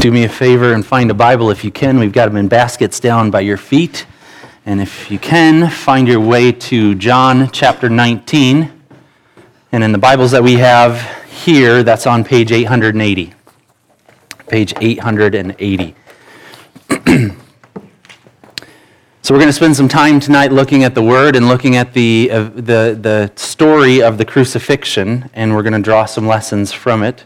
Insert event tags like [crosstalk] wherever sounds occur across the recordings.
do me a favor and find a Bible if you can. We've got them in baskets down by your feet. And if you can, find your way to John chapter 19. And in the Bibles that we have here, that's on page 880. Page 880. [clears throat] so we're going to spend some time tonight looking at the Word and looking at the, uh, the, the story of the crucifixion, and we're going to draw some lessons from it.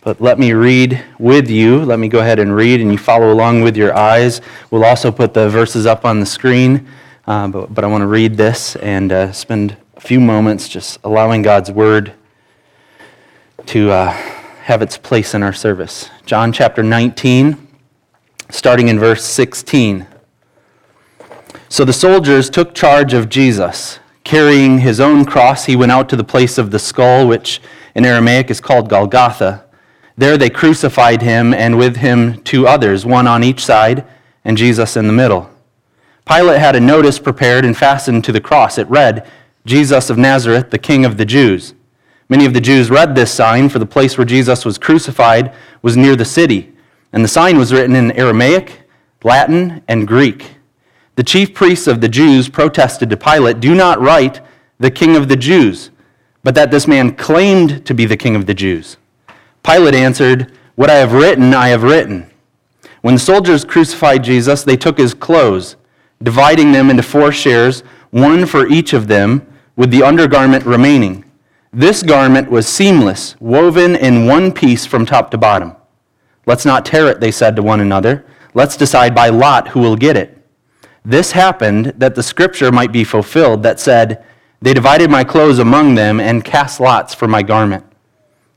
But let me read with you. Let me go ahead and read, and you follow along with your eyes. We'll also put the verses up on the screen, uh, but, but I want to read this and uh, spend a few moments just allowing God's word to uh, have its place in our service. John chapter 19, starting in verse 16. So the soldiers took charge of Jesus. Carrying his own cross, he went out to the place of the skull, which in Aramaic is called Golgotha there they crucified him, and with him two others, one on each side, and Jesus in the middle. Pilate had a notice prepared and fastened to the cross. It read, Jesus of Nazareth, the King of the Jews. Many of the Jews read this sign, for the place where Jesus was crucified was near the city, and the sign was written in Aramaic, Latin, and Greek. The chief priests of the Jews protested to Pilate, Do not write the King of the Jews, but that this man claimed to be the King of the Jews. Pilate answered, What I have written, I have written. When the soldiers crucified Jesus, they took his clothes, dividing them into four shares, one for each of them, with the undergarment remaining. This garment was seamless, woven in one piece from top to bottom. Let's not tear it, they said to one another. Let's decide by lot who will get it. This happened that the scripture might be fulfilled that said, They divided my clothes among them and cast lots for my garment.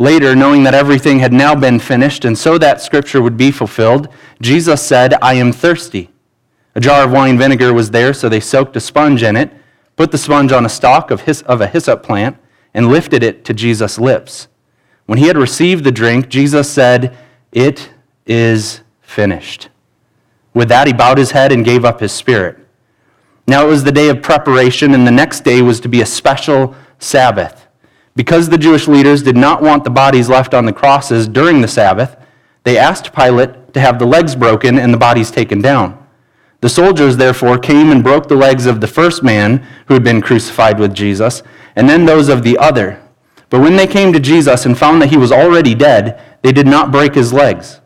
Later, knowing that everything had now been finished, and so that scripture would be fulfilled, Jesus said, I am thirsty. A jar of wine vinegar was there, so they soaked a sponge in it, put the sponge on a stalk of, his, of a hyssop plant, and lifted it to Jesus' lips. When he had received the drink, Jesus said, It is finished. With that, he bowed his head and gave up his spirit. Now it was the day of preparation, and the next day was to be a special Sabbath. Because the Jewish leaders did not want the bodies left on the crosses during the Sabbath, they asked Pilate to have the legs broken and the bodies taken down. The soldiers, therefore, came and broke the legs of the first man who had been crucified with Jesus, and then those of the other. But when they came to Jesus and found that he was already dead, they did not break his legs.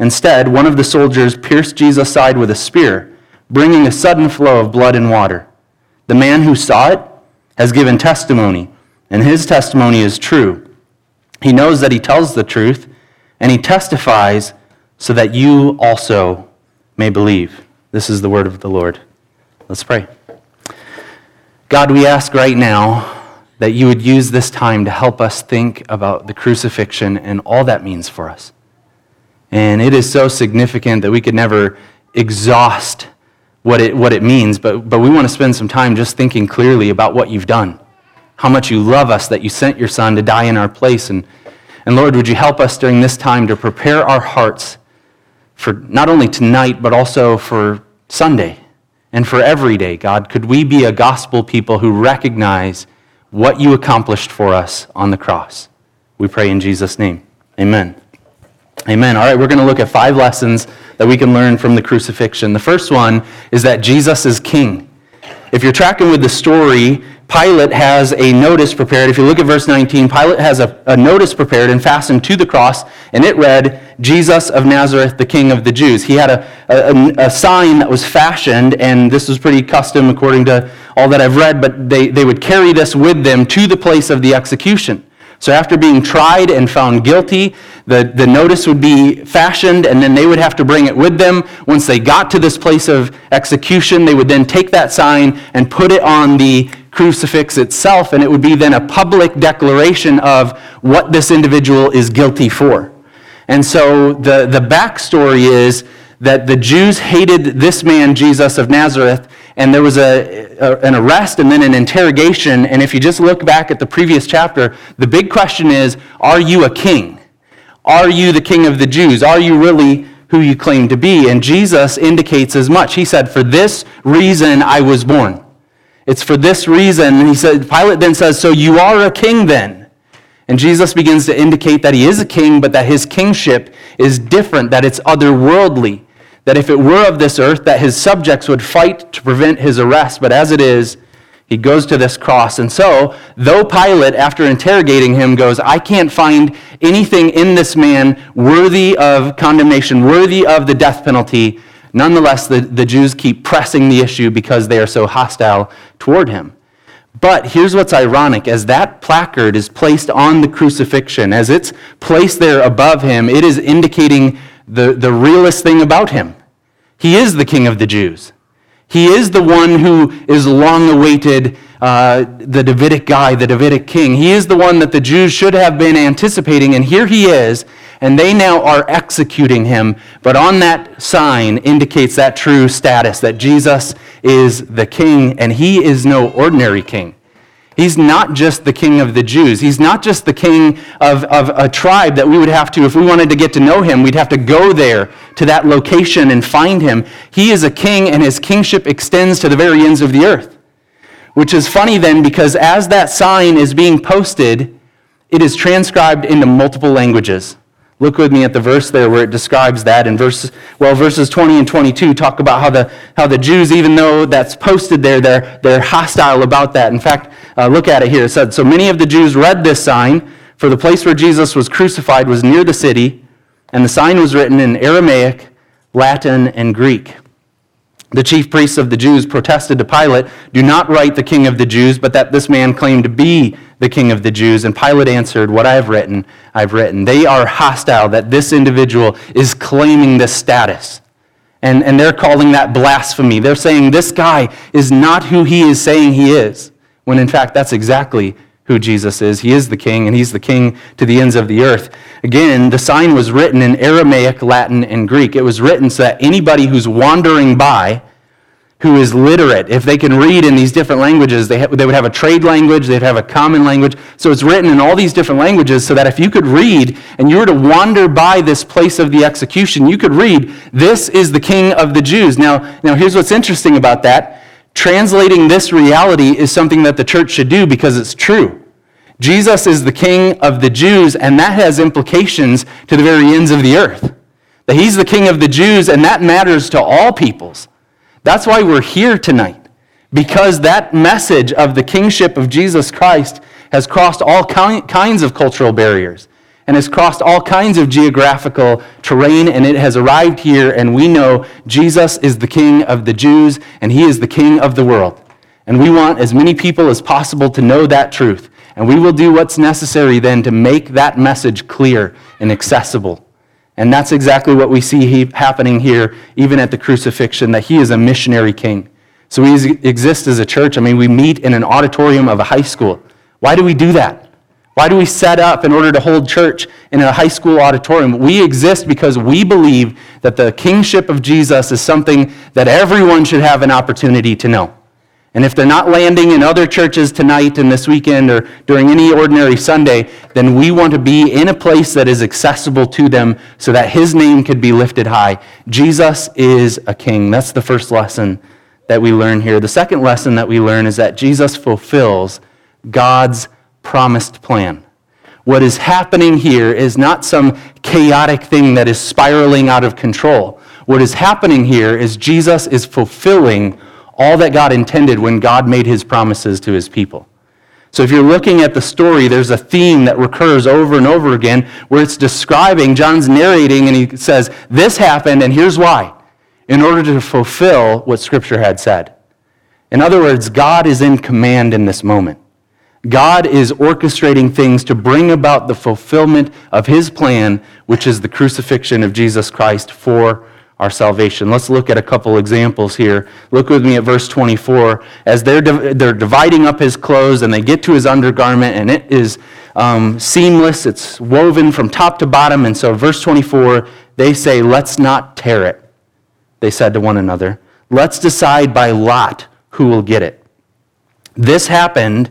Instead, one of the soldiers pierced Jesus' side with a spear, bringing a sudden flow of blood and water. The man who saw it has given testimony and his testimony is true. He knows that he tells the truth, and he testifies so that you also may believe. This is the word of the Lord. Let's pray. God, we ask right now that you would use this time to help us think about the crucifixion and all that means for us. And it is so significant that we could never exhaust what it, what it means, but, but we want to spend some time just thinking clearly about what you've done how much you love us that you sent your Son to die in our place. And, and Lord, would you help us during this time to prepare our hearts for not only tonight, but also for Sunday and for every day, God? Could we be a gospel people who recognize what you accomplished for us on the cross? We pray in Jesus' name. Amen. Amen. All right, we're going to look at five lessons that we can learn from the crucifixion. The first one is that Jesus is king. If you're tracking with the story, Pilate has a notice prepared. If you look at verse 19, Pilate has a, a, notice prepared and fastened to the cross, and it read, Jesus of Nazareth, the King of the Jews. He had a, a, a, sign that was fashioned, and this was pretty custom according to all that I've read, but they, they would carry this with them to the place of the execution. So after being tried and found guilty, the, the notice would be fashioned, and then they would have to bring it with them. Once they got to this place of execution, they would then take that sign and put it on the crucifix itself, and it would be then a public declaration of what this individual is guilty for. And so the, the backstory is that the Jews hated this man, Jesus of Nazareth, and there was a, a, an arrest and then an interrogation. And if you just look back at the previous chapter, the big question is Are you a king? Are you the king of the Jews? Are you really who you claim to be? And Jesus indicates as much. He said, For this reason I was born. It's for this reason. And he said, Pilate then says, So you are a king then? And Jesus begins to indicate that he is a king, but that his kingship is different, that it's otherworldly that if it were of this earth, that his subjects would fight to prevent his arrest. But as it is, he goes to this cross. And so, though Pilate, after interrogating him, goes, I can't find anything in this man worthy of condemnation, worthy of the death penalty, nonetheless, the, the Jews keep pressing the issue because they are so hostile toward him. But here's what's ironic as that placard is placed on the crucifixion, as it's placed there above him, it is indicating the, the realest thing about him. He is the king of the Jews. He is the one who is long awaited, uh, the Davidic guy, the Davidic king. He is the one that the Jews should have been anticipating, and here he is, and they now are executing him. But on that sign indicates that true status that Jesus is the king, and he is no ordinary king. He's not just the king of the Jews. He's not just the king of, of a tribe that we would have to, if we wanted to get to know him, we'd have to go there to that location and find him. He is a king, and his kingship extends to the very ends of the earth. Which is funny then, because as that sign is being posted, it is transcribed into multiple languages. Look with me at the verse there where it describes that. In verse, well, verses 20 and 22 talk about how the, how the Jews, even though that's posted there, they're, they're hostile about that. In fact, uh, look at it here. It said, So many of the Jews read this sign, for the place where Jesus was crucified was near the city, and the sign was written in Aramaic, Latin, and Greek. The chief priests of the Jews protested to Pilate, Do not write the king of the Jews, but that this man claimed to be the king of the Jews. And Pilate answered, What I have written, I've written. They are hostile that this individual is claiming this status. And, and they're calling that blasphemy. They're saying this guy is not who he is saying he is, when in fact that's exactly who Jesus is. He is the king, and he's the king to the ends of the earth. Again, the sign was written in Aramaic, Latin, and Greek. It was written so that anybody who's wandering by, who is literate, if they can read in these different languages, they, ha- they would have a trade language, they'd have a common language. So it's written in all these different languages so that if you could read and you were to wander by this place of the execution, you could read, This is the king of the Jews. Now, now here's what's interesting about that. Translating this reality is something that the church should do because it's true. Jesus is the king of the Jews, and that has implications to the very ends of the earth. That he's the king of the Jews, and that matters to all peoples. That's why we're here tonight, because that message of the kingship of Jesus Christ has crossed all kinds of cultural barriers and has crossed all kinds of geographical terrain, and it has arrived here, and we know Jesus is the king of the Jews, and he is the king of the world. And we want as many people as possible to know that truth. And we will do what's necessary then to make that message clear and accessible. And that's exactly what we see happening here, even at the crucifixion, that he is a missionary king. So we exist as a church. I mean, we meet in an auditorium of a high school. Why do we do that? Why do we set up in order to hold church in a high school auditorium? We exist because we believe that the kingship of Jesus is something that everyone should have an opportunity to know. And if they're not landing in other churches tonight and this weekend or during any ordinary Sunday, then we want to be in a place that is accessible to them so that his name could be lifted high. Jesus is a king. That's the first lesson that we learn here. The second lesson that we learn is that Jesus fulfills God's promised plan. What is happening here is not some chaotic thing that is spiraling out of control. What is happening here is Jesus is fulfilling all that God intended when God made his promises to his people. So if you're looking at the story, there's a theme that recurs over and over again where it's describing, John's narrating, and he says, This happened, and here's why. In order to fulfill what Scripture had said. In other words, God is in command in this moment. God is orchestrating things to bring about the fulfillment of his plan, which is the crucifixion of Jesus Christ for our salvation. Let's look at a couple examples here. Look with me at verse 24. As they're, they're dividing up his clothes and they get to his undergarment, and it is um, seamless, it's woven from top to bottom. And so, verse 24, they say, Let's not tear it. They said to one another, Let's decide by lot who will get it. This happened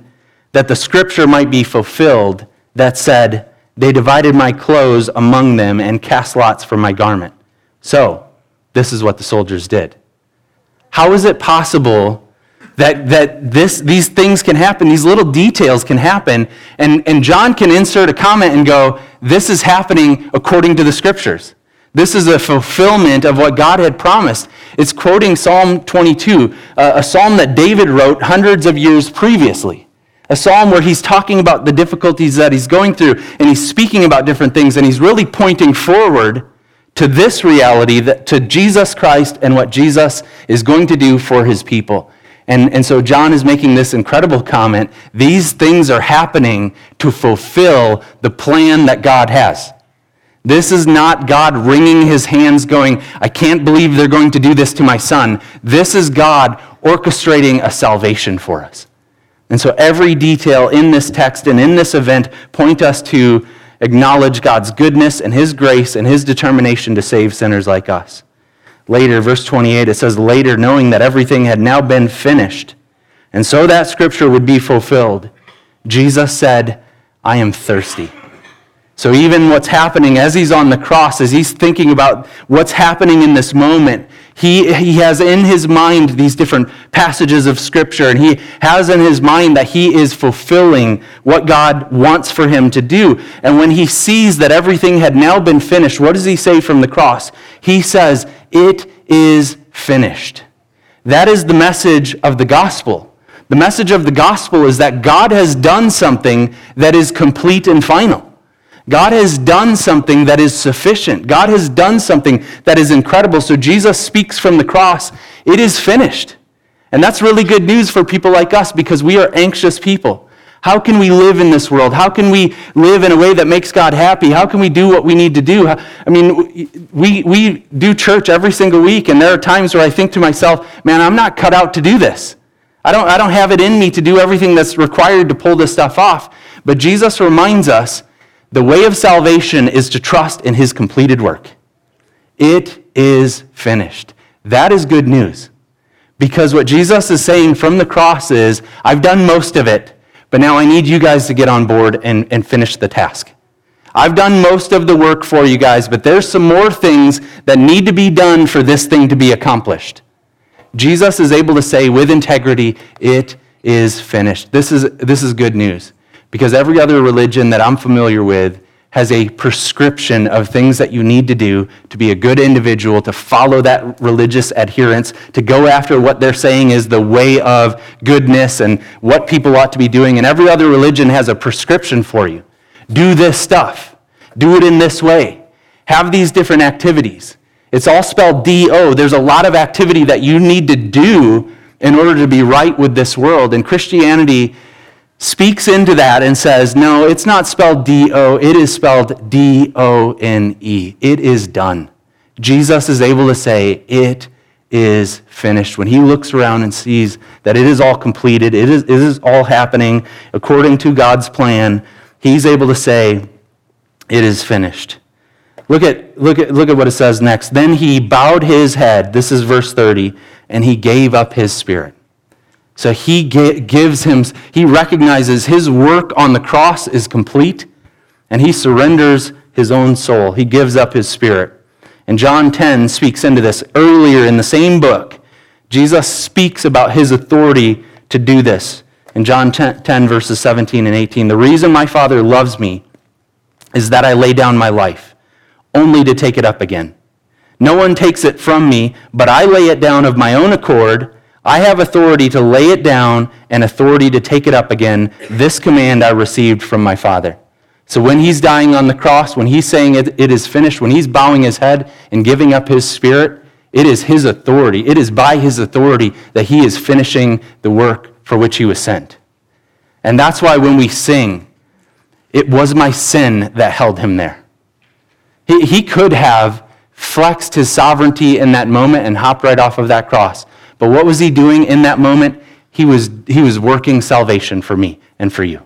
that the scripture might be fulfilled that said, They divided my clothes among them and cast lots for my garment. So, this is what the soldiers did. How is it possible that, that this, these things can happen, these little details can happen, and, and John can insert a comment and go, This is happening according to the scriptures. This is a fulfillment of what God had promised. It's quoting Psalm 22, a psalm that David wrote hundreds of years previously. A psalm where he's talking about the difficulties that he's going through, and he's speaking about different things, and he's really pointing forward to this reality, that, to Jesus Christ and what Jesus is going to do for his people. And, and so John is making this incredible comment. These things are happening to fulfill the plan that God has. This is not God wringing his hands, going, I can't believe they're going to do this to my son. This is God orchestrating a salvation for us. And so every detail in this text and in this event point us to acknowledge God's goodness and his grace and his determination to save sinners like us. Later, verse 28, it says, Later, knowing that everything had now been finished, and so that scripture would be fulfilled, Jesus said, I am thirsty. So, even what's happening as he's on the cross, as he's thinking about what's happening in this moment, he, he has in his mind these different passages of Scripture, and he has in his mind that he is fulfilling what God wants for him to do. And when he sees that everything had now been finished, what does he say from the cross? He says, It is finished. That is the message of the gospel. The message of the gospel is that God has done something that is complete and final. God has done something that is sufficient. God has done something that is incredible. So Jesus speaks from the cross, it is finished. And that's really good news for people like us because we are anxious people. How can we live in this world? How can we live in a way that makes God happy? How can we do what we need to do? I mean, we, we do church every single week, and there are times where I think to myself, man, I'm not cut out to do this. I don't, I don't have it in me to do everything that's required to pull this stuff off. But Jesus reminds us the way of salvation is to trust in his completed work. It is finished. That is good news. Because what Jesus is saying from the cross is, I've done most of it, but now I need you guys to get on board and, and finish the task. I've done most of the work for you guys, but there's some more things that need to be done for this thing to be accomplished. Jesus is able to say with integrity, it is finished. This is, this is good news because every other religion that I'm familiar with has a prescription of things that you need to do to be a good individual, to follow that religious adherence, to go after what they're saying is the way of goodness and what people ought to be doing. And every other religion has a prescription for you. Do this stuff, do it in this way, have these different activities. It's all spelled D O. There's a lot of activity that you need to do in order to be right with this world. And Christianity speaks into that and says, no, it's not spelled D O, it is spelled D O N E. It is done. Jesus is able to say, it is finished. When he looks around and sees that it is all completed, it is, it is all happening according to God's plan, he's able to say, it is finished. Look at, look, at, look at what it says next. Then he bowed his head, this is verse 30, and he gave up his spirit. So he gives him, he recognizes his work on the cross is complete, and he surrenders his own soul. He gives up his spirit. And John 10 speaks into this. Earlier in the same book, Jesus speaks about his authority to do this. In John 10, 10 verses 17 and 18, the reason my Father loves me is that I lay down my life, only to take it up again. No one takes it from me, but I lay it down of my own accord. I have authority to lay it down and authority to take it up again. This command I received from my Father. So when he's dying on the cross, when he's saying it, it is finished, when he's bowing his head and giving up his spirit, it is his authority. It is by his authority that he is finishing the work for which he was sent. And that's why when we sing, it was my sin that held him there. He, he could have flexed his sovereignty in that moment and hopped right off of that cross. But what was he doing in that moment? He was, he was working salvation for me and for you.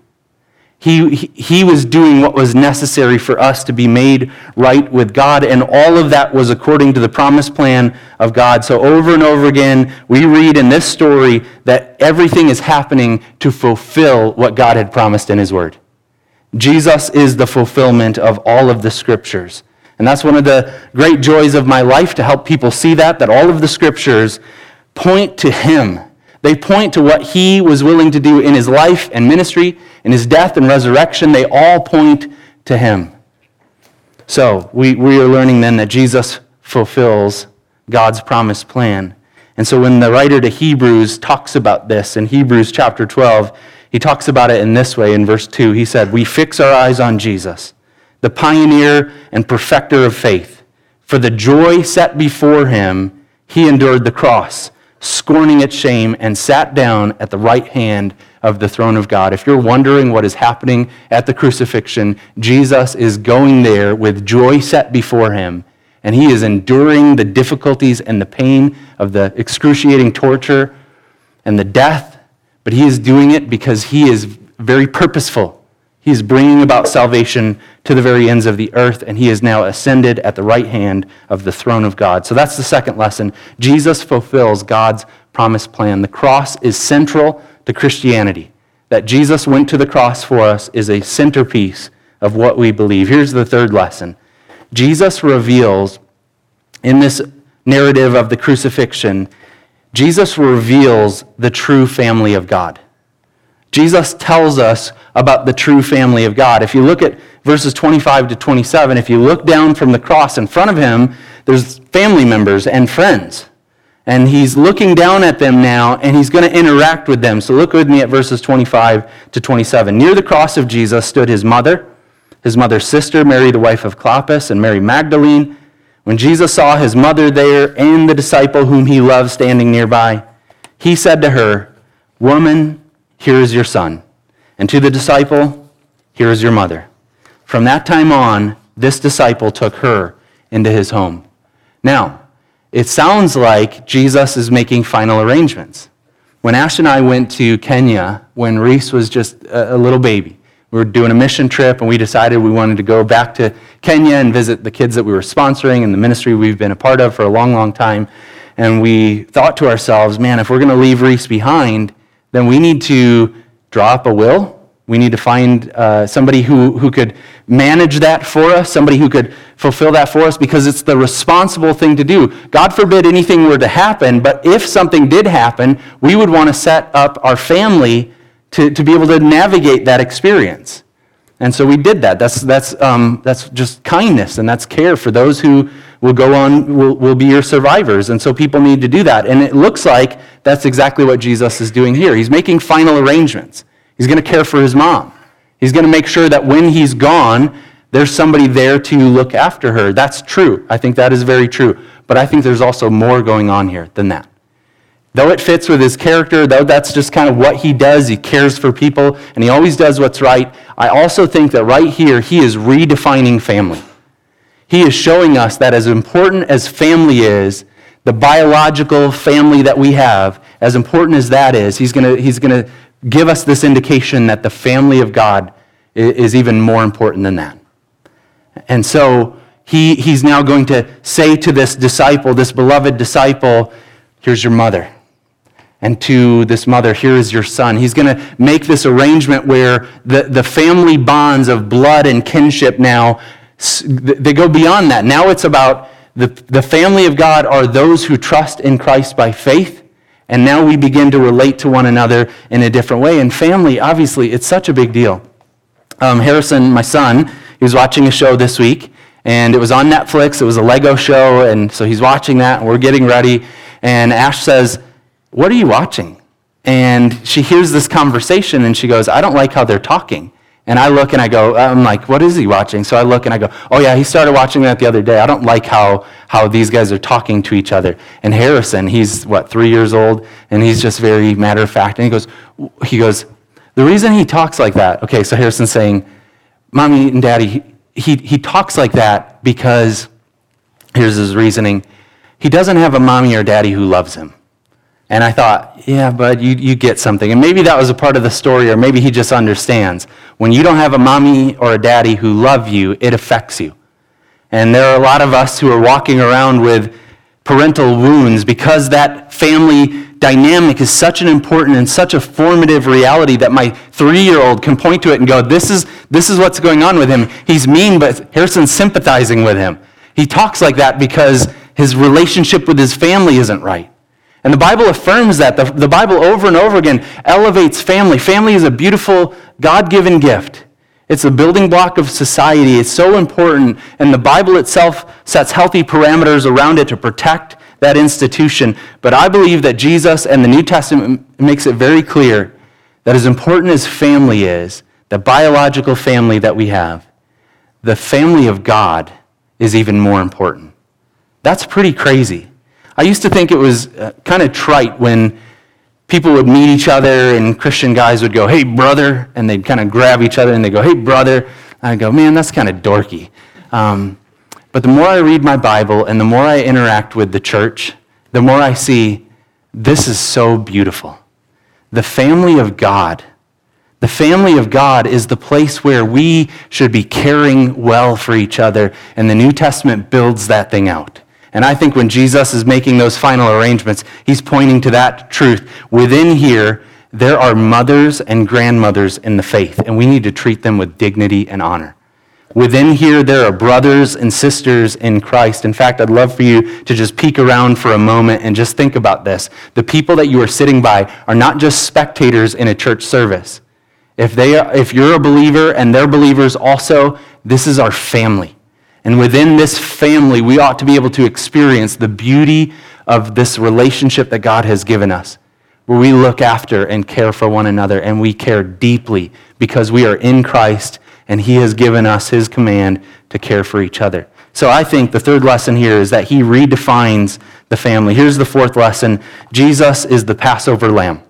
He, he was doing what was necessary for us to be made right with God, and all of that was according to the promised plan of God. So, over and over again, we read in this story that everything is happening to fulfill what God had promised in His Word. Jesus is the fulfillment of all of the Scriptures. And that's one of the great joys of my life to help people see that, that all of the Scriptures point to Him. They point to what He was willing to do in His life and ministry in his death and resurrection, they all point to him. So we, we are learning then that Jesus fulfills God's promised plan. And so when the writer to Hebrews talks about this in Hebrews chapter 12, he talks about it in this way in verse 2. He said, We fix our eyes on Jesus, the pioneer and perfecter of faith. For the joy set before him, he endured the cross, scorning its shame, and sat down at the right hand of the throne of God. If you're wondering what is happening at the crucifixion, Jesus is going there with joy set before him, and he is enduring the difficulties and the pain of the excruciating torture and the death, but he is doing it because he is very purposeful. He is bringing about salvation to the very ends of the earth, and he is now ascended at the right hand of the throne of God. So that's the second lesson. Jesus fulfills God's promised plan. The cross is central to Christianity. That Jesus went to the cross for us is a centerpiece of what we believe. Here's the third lesson Jesus reveals in this narrative of the crucifixion, Jesus reveals the true family of God. Jesus tells us about the true family of God. If you look at verses 25 to 27, if you look down from the cross in front of him, there's family members and friends. And he's looking down at them now, and he's going to interact with them. So look with me at verses 25 to 27. Near the cross of Jesus stood his mother, his mother's sister, Mary, the wife of Clopas, and Mary Magdalene. When Jesus saw his mother there and the disciple whom he loved standing nearby, he said to her, Woman, here is your son. And to the disciple, here is your mother. From that time on, this disciple took her into his home. Now, it sounds like Jesus is making final arrangements. When Ash and I went to Kenya, when Reese was just a, little baby, we were doing a mission trip and we decided we wanted to go back to Kenya and visit the kids that we were sponsoring and the ministry we've been a part of for a long, long time. And we thought to ourselves, man, if we're going to leave Reese behind, then we need to draw up a will we need to find uh, somebody who, who could manage that for us, somebody who could fulfill that for us, because it's the responsible thing to do. God forbid anything were to happen, but if something did happen, we would want to set up our family to, to be able to navigate that experience. And so we did that. That's, that's, um, that's just kindness and that's care for those who will go on, will, will be your survivors. And so people need to do that. And it looks like that's exactly what Jesus is doing here. He's making final arrangements. He's going to care for his mom. He's going to make sure that when he's gone, there's somebody there to look after her. That's true. I think that is very true. But I think there's also more going on here than that. Though it fits with his character, though that's just kind of what he does, he cares for people, and he always does what's right, I also think that right here, he is redefining family. He is showing us that as important as family is, the biological family that we have, as important as that is, he's going to he's to give us this indication that the family of God is even more important than that. And so he, he's now going to say to this disciple, this beloved disciple, here's your mother. And to this mother, here is your son. He's going to make this arrangement where the, the family bonds of blood and kinship now, they go beyond that. Now it's about the, the family of God are those who trust in Christ by faith and now we begin to relate to one another in a different way. And family, obviously, it's such a big deal. Um, Harrison, my son, he was watching a show this week, and it was on Netflix. It was a Lego show, and so he's watching that, and we're getting ready. And Ash says, What are you watching? And she hears this conversation, and she goes, I don't like how they're talking. And I look and I go, I'm like, what is he watching? So I look and I go, oh yeah, he started watching that the other day. I don't like how, how these guys are talking to each other. And Harrison, he's what, three years old, and he's just very matter of fact. And he goes, he goes, the reason he talks like that, okay, so Harrison's saying, mommy and daddy, he, he talks like that because, here's his reasoning, he doesn't have a mommy or daddy who loves him. And I thought, yeah, bud, you, you get something. And maybe that was a part of the story, or maybe he just understands. When you don't have a mommy or a daddy who love you, it affects you. And there are a lot of us who are walking around with parental wounds because that family dynamic is such an important and such a formative reality that my three year old can point to it and go, this is, this is what's going on with him. He's mean, but Harrison's sympathizing with him. He talks like that because his relationship with his family isn't right. And the Bible affirms that. The, the Bible over and over again elevates family. Family is a beautiful, God given gift. It's a building block of society. It's so important. And the Bible itself sets healthy parameters around it to protect that institution. But I believe that Jesus and the New Testament makes it very clear that as important as family is, the biological family that we have, the family of God is even more important. That's pretty crazy. I used to think it was uh, kind of trite when people would meet each other and Christian guys would go, hey, brother, and they'd kind of grab each other and they'd go, hey, brother. And I'd go, man, that's kind of dorky. Um, but the more I read my Bible and the more I interact with the church, the more I see this is so beautiful. The family of God. The family of God is the place where we should be caring well for each other, and the New Testament builds that thing out. And I think when Jesus is making those final arrangements, he's pointing to that truth. Within here, there are mothers and grandmothers in the faith, and we need to treat them with dignity and honor. Within here, there are brothers and sisters in Christ. In fact, I'd love for you to just peek around for a moment and just think about this. The people that you are sitting by are not just spectators in a church service. If, they are, if you're a believer and they're believers also, this is our family. And within this family, we ought to be able to experience the beauty of this relationship that God has given us, where we look after and care for one another, and we care deeply because we are in Christ and He has given us His command to care for each other. So I think the third lesson here is that He redefines the family. Here's the fourth lesson Jesus is the Passover lamb.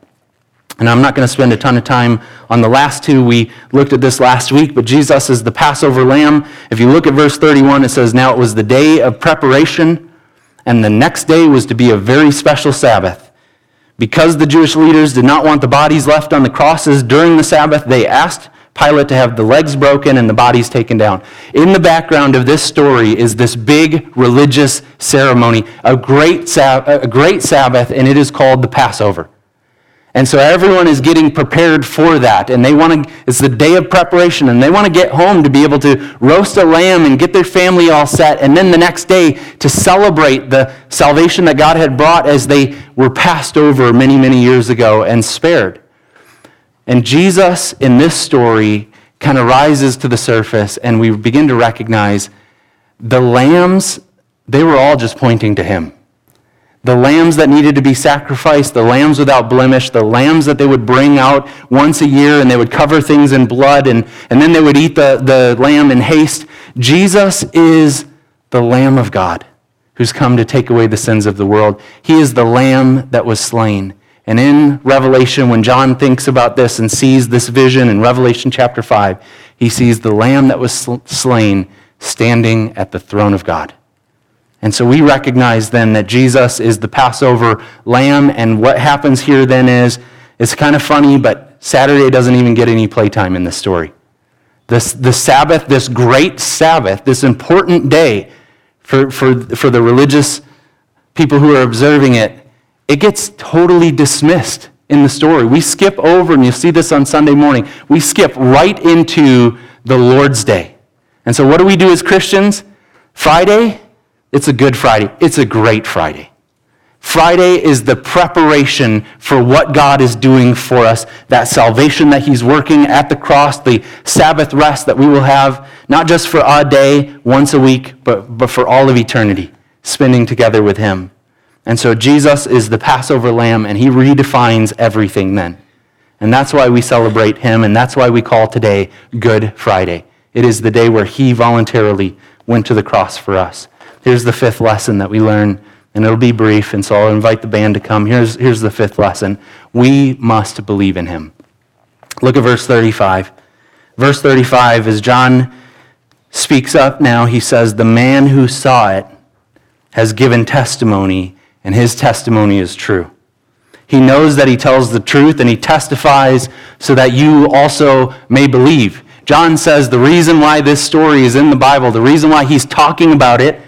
And I'm not going to spend a ton of time on the last two. We looked at this last week, but Jesus is the Passover lamb. If you look at verse 31, it says, Now it was the day of preparation, and the next day was to be a very special Sabbath. Because the Jewish leaders did not want the bodies left on the crosses during the Sabbath, they asked Pilate to have the legs broken and the bodies taken down. In the background of this story is this big religious ceremony, a great, a great Sabbath, and it is called the Passover. And so everyone is getting prepared for that. And they want to, it's the day of preparation, and they want to get home to be able to roast a lamb and get their family all set. And then the next day to celebrate the salvation that God had brought as they were passed over many, many years ago and spared. And Jesus in this story kind of rises to the surface, and we begin to recognize the lambs, they were all just pointing to him the lambs that needed to be sacrificed, the lambs without blemish, the lambs that they would bring out once a year and they would cover things in blood and, and then they would eat the, the lamb in haste. Jesus is the Lamb of God who's come to take away the sins of the world. He is the lamb that was slain. And in Revelation, when John thinks about this and sees this vision in Revelation chapter 5, he sees the lamb that was slain standing at the throne of God. And so we recognize then that Jesus is the Passover lamb. And what happens here then is, it's kind of funny, but Saturday doesn't even get any playtime in this story. This, the Sabbath, this great Sabbath, this important day for, for, for the religious people who are observing it, it gets totally dismissed in the story. We skip over, and you'll see this on Sunday morning, we skip right into the Lord's Day. And so, what do we do as Christians? Friday, it's a good Friday. It's a great Friday. Friday is the preparation for what God is doing for us, that salvation that He's working at the cross, the Sabbath rest that we will have, not just for a day, once a week, but, but for all of eternity, spending together with Him. And so Jesus is the Passover lamb, and He redefines everything then. And that's why we celebrate Him, and that's why we call today Good Friday. It is the day where He voluntarily went to the cross for us. Here's the fifth lesson that we learn, and it'll be brief, and so I'll invite the band to come. Here's, here's the fifth lesson we must believe in him. Look at verse 35. Verse 35, as John speaks up now, he says, The man who saw it has given testimony, and his testimony is true. He knows that he tells the truth and he testifies so that you also may believe. John says the reason why this story is in the Bible, the reason why he's talking about it,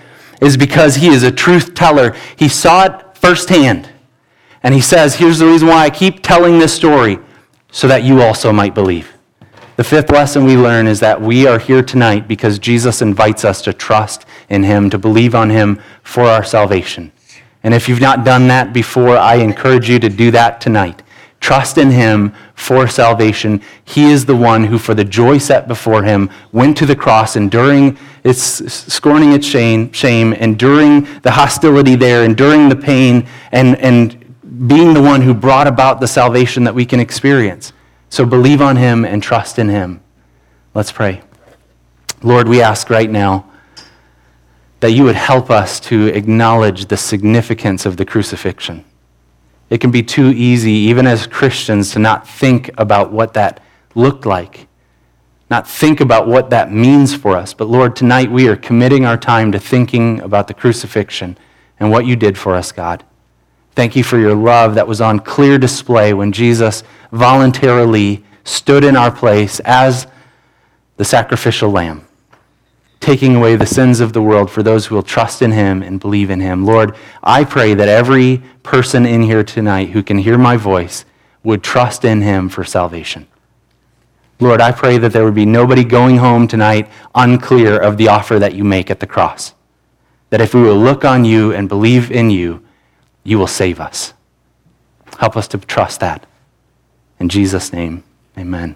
is because he is a truth teller. He saw it firsthand. And he says, Here's the reason why I keep telling this story, so that you also might believe. The fifth lesson we learn is that we are here tonight because Jesus invites us to trust in him, to believe on him for our salvation. And if you've not done that before, I encourage you to do that tonight. Trust in him for salvation. He is the one who, for the joy set before him, went to the cross, enduring its scorning its shame, shame, enduring the hostility there, enduring the pain, and, and being the one who brought about the salvation that we can experience. So believe on him and trust in him. Let's pray. Lord, we ask right now that you would help us to acknowledge the significance of the crucifixion. It can be too easy, even as Christians, to not think about what that looked like, not think about what that means for us. But Lord, tonight we are committing our time to thinking about the crucifixion and what you did for us, God. Thank you for your love that was on clear display when Jesus voluntarily stood in our place as the sacrificial lamb taking away the sins of the world for those who will trust in him and believe in him. Lord, I pray that every person in here tonight who can hear my voice would trust in him for salvation. Lord, I pray that there would be nobody going home tonight unclear of the offer that you make at the cross. That if we will look on you and believe in you, you will save us. Help us to trust that. In Jesus' name, amen.